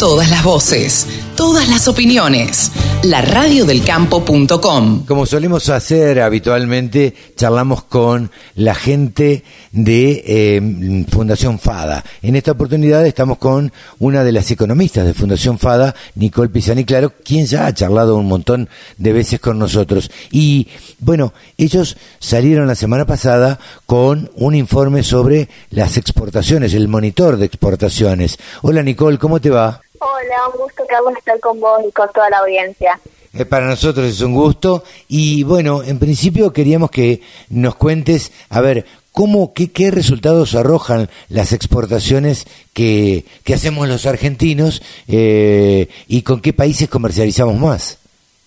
Todas las voces, todas las opiniones. La radiodelcampo.com. Como solemos hacer habitualmente, charlamos con la gente de eh, Fundación FADA. En esta oportunidad estamos con una de las economistas de Fundación FADA, Nicole Pisani Claro, quien ya ha charlado un montón de veces con nosotros. Y bueno, ellos salieron la semana pasada con un informe sobre las exportaciones, el monitor de exportaciones. Hola Nicole, ¿cómo te va? Hola, un gusto, Carlos, estar con vos y con toda la audiencia. Eh, para nosotros es un gusto y bueno, en principio queríamos que nos cuentes, a ver, ¿cómo, qué, qué resultados arrojan las exportaciones que, que hacemos los argentinos eh, y con qué países comercializamos más?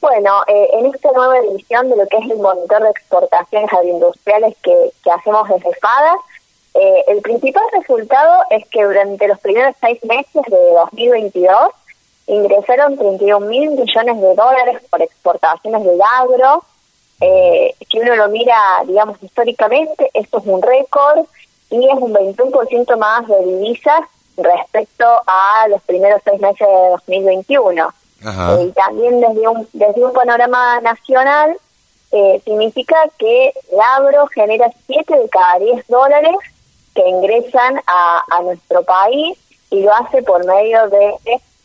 Bueno, eh, en esta nueva edición de lo que es el monitor de exportaciones agroindustriales que, que hacemos desde FADA, eh, el principal resultado es que durante los primeros seis meses de 2022 ingresaron 31 mil millones de dólares por exportaciones del agro. Eh, si uno lo mira, digamos, históricamente, esto es un récord y es un 21% más de divisas respecto a los primeros seis meses de 2021. Eh, y también desde un, desde un panorama nacional, eh, significa que el agro genera 7 de cada 10 dólares que ingresan a, a nuestro país y lo hace por medio de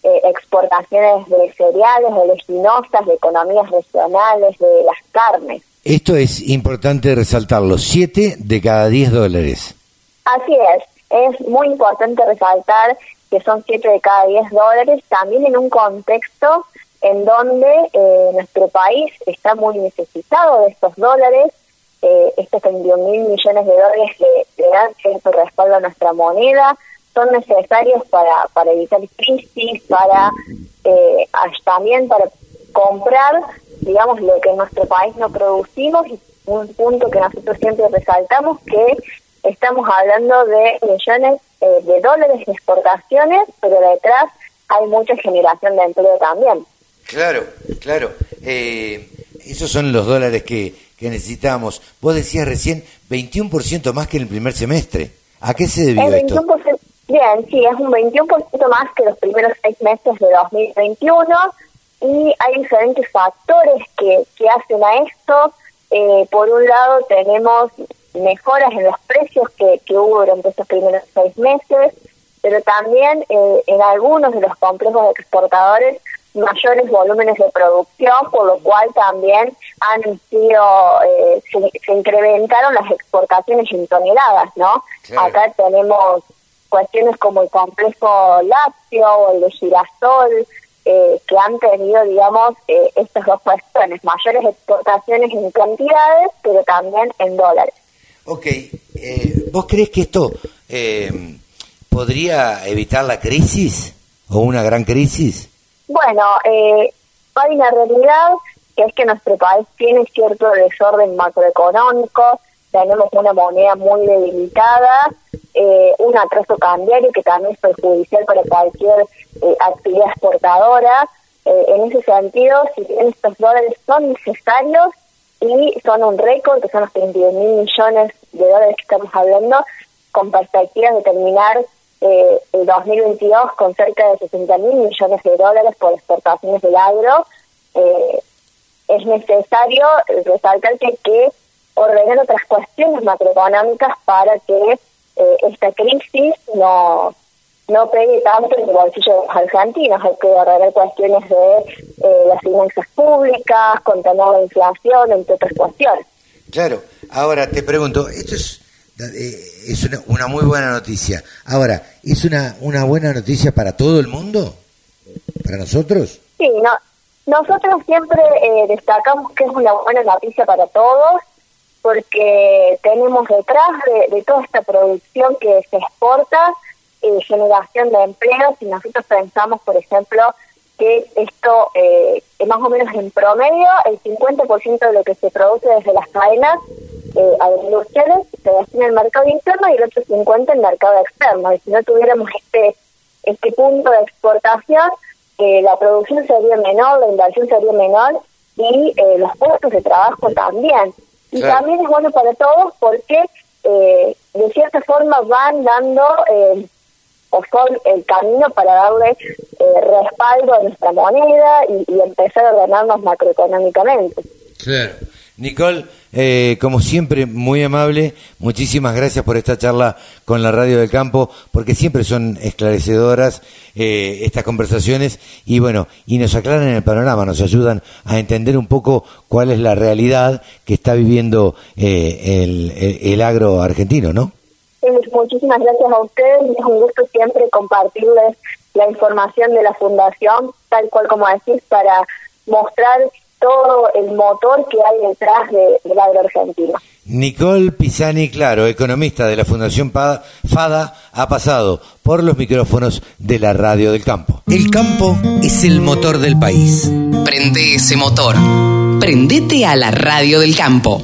eh, exportaciones de cereales, de leginosas, de economías regionales, de las carnes. Esto es importante resaltarlo, 7 de cada 10 dólares. Así es, es muy importante resaltar que son 7 de cada 10 dólares, también en un contexto en donde eh, nuestro país está muy necesitado de estos dólares, eh, estos 21 mil millones de dólares le, le dan cierto respaldo a nuestra moneda, son necesarios para, para evitar crisis, para eh, también para comprar, digamos, lo que en nuestro país no producimos y un punto que nosotros siempre resaltamos que estamos hablando de millones eh, de dólares de exportaciones, pero detrás hay mucha generación de empleo también. Claro, claro. Eh, esos son los dólares que, que necesitamos. Vos decías recién 21% más que en el primer semestre. ¿A qué se debió el 21%, esto? Bien, sí, es un 21% más que los primeros seis meses de 2021 y hay diferentes factores que, que hacen a esto. Eh, por un lado tenemos mejoras en los precios que, que hubo durante estos primeros seis meses, pero también eh, en algunos de los complejos exportadores mayores volúmenes de producción, por lo cual también han sido, eh, se, incrementaron las exportaciones en toneladas, ¿no? Acá tenemos cuestiones como el complejo lácteo o el de girasol, eh, que han tenido, digamos, eh, estas dos cuestiones, mayores exportaciones en cantidades, pero también en dólares. Ok, ¿vos crees que esto podría evitar la crisis o una gran crisis? Bueno, eh, hay una realidad que es que nuestro país tiene cierto desorden macroeconómico, tenemos una moneda muy debilitada, eh, un atraso cambiario que también es perjudicial para cualquier eh, actividad exportadora. Eh, en ese sentido, si bien estos dólares son necesarios y son un récord, que son los 32 mil millones de dólares que estamos hablando, con perspectivas de terminar eh, el 2022 con cerca de 60 mil millones de dólares por exportaciones del agro, eh, es necesario resaltar que hay que ordenar otras cuestiones macroeconómicas para que eh, esta crisis no no pegue tanto en el bolsillo de los argentinos. Hay que ordenar cuestiones de eh, las finanzas públicas, contener la inflación, entre otras cuestiones. Claro. Ahora te pregunto, esto es es una, una, muy buena noticia. Ahora, ¿es una, una buena noticia para todo el mundo? ¿Para nosotros? Sí, no, nosotros siempre eh, destacamos que es una buena noticia para todos porque tenemos detrás de, toda esta producción que se exporta eh, generación de empleos y nosotros pensamos, por ejemplo, que esto, eh, más o menos en promedio, el 50% de lo que se produce desde las cadenas eh, agroindustriales se destina al mercado interno y el otro 50 el mercado externo. Y si no tuviéramos este este punto de exportación, eh, la producción sería menor, la inversión sería menor y eh, los puestos de trabajo también. Y también es bueno para todos porque eh, de cierta forma van dando o son el camino para darle eh, respaldo a nuestra moneda y, y empezar a ordenarnos macroeconómicamente. Claro. Nicole, eh, como siempre, muy amable. Muchísimas gracias por esta charla con la Radio del Campo, porque siempre son esclarecedoras eh, estas conversaciones y bueno, y nos aclaran el panorama, nos ayudan a entender un poco cuál es la realidad que está viviendo eh, el, el, agro argentino, ¿no? muchísimas gracias a ustedes. Es un gusto siempre compartirles la información de la Fundación, tal cual como decís, para mostrar todo el motor que hay detrás de, del agro argentino. Nicole Pisani, claro, economista de la Fundación FADA, ha pasado por los micrófonos de la Radio del Campo. El campo es el motor del país. Prende ese motor. Prendete a la Radio del Campo.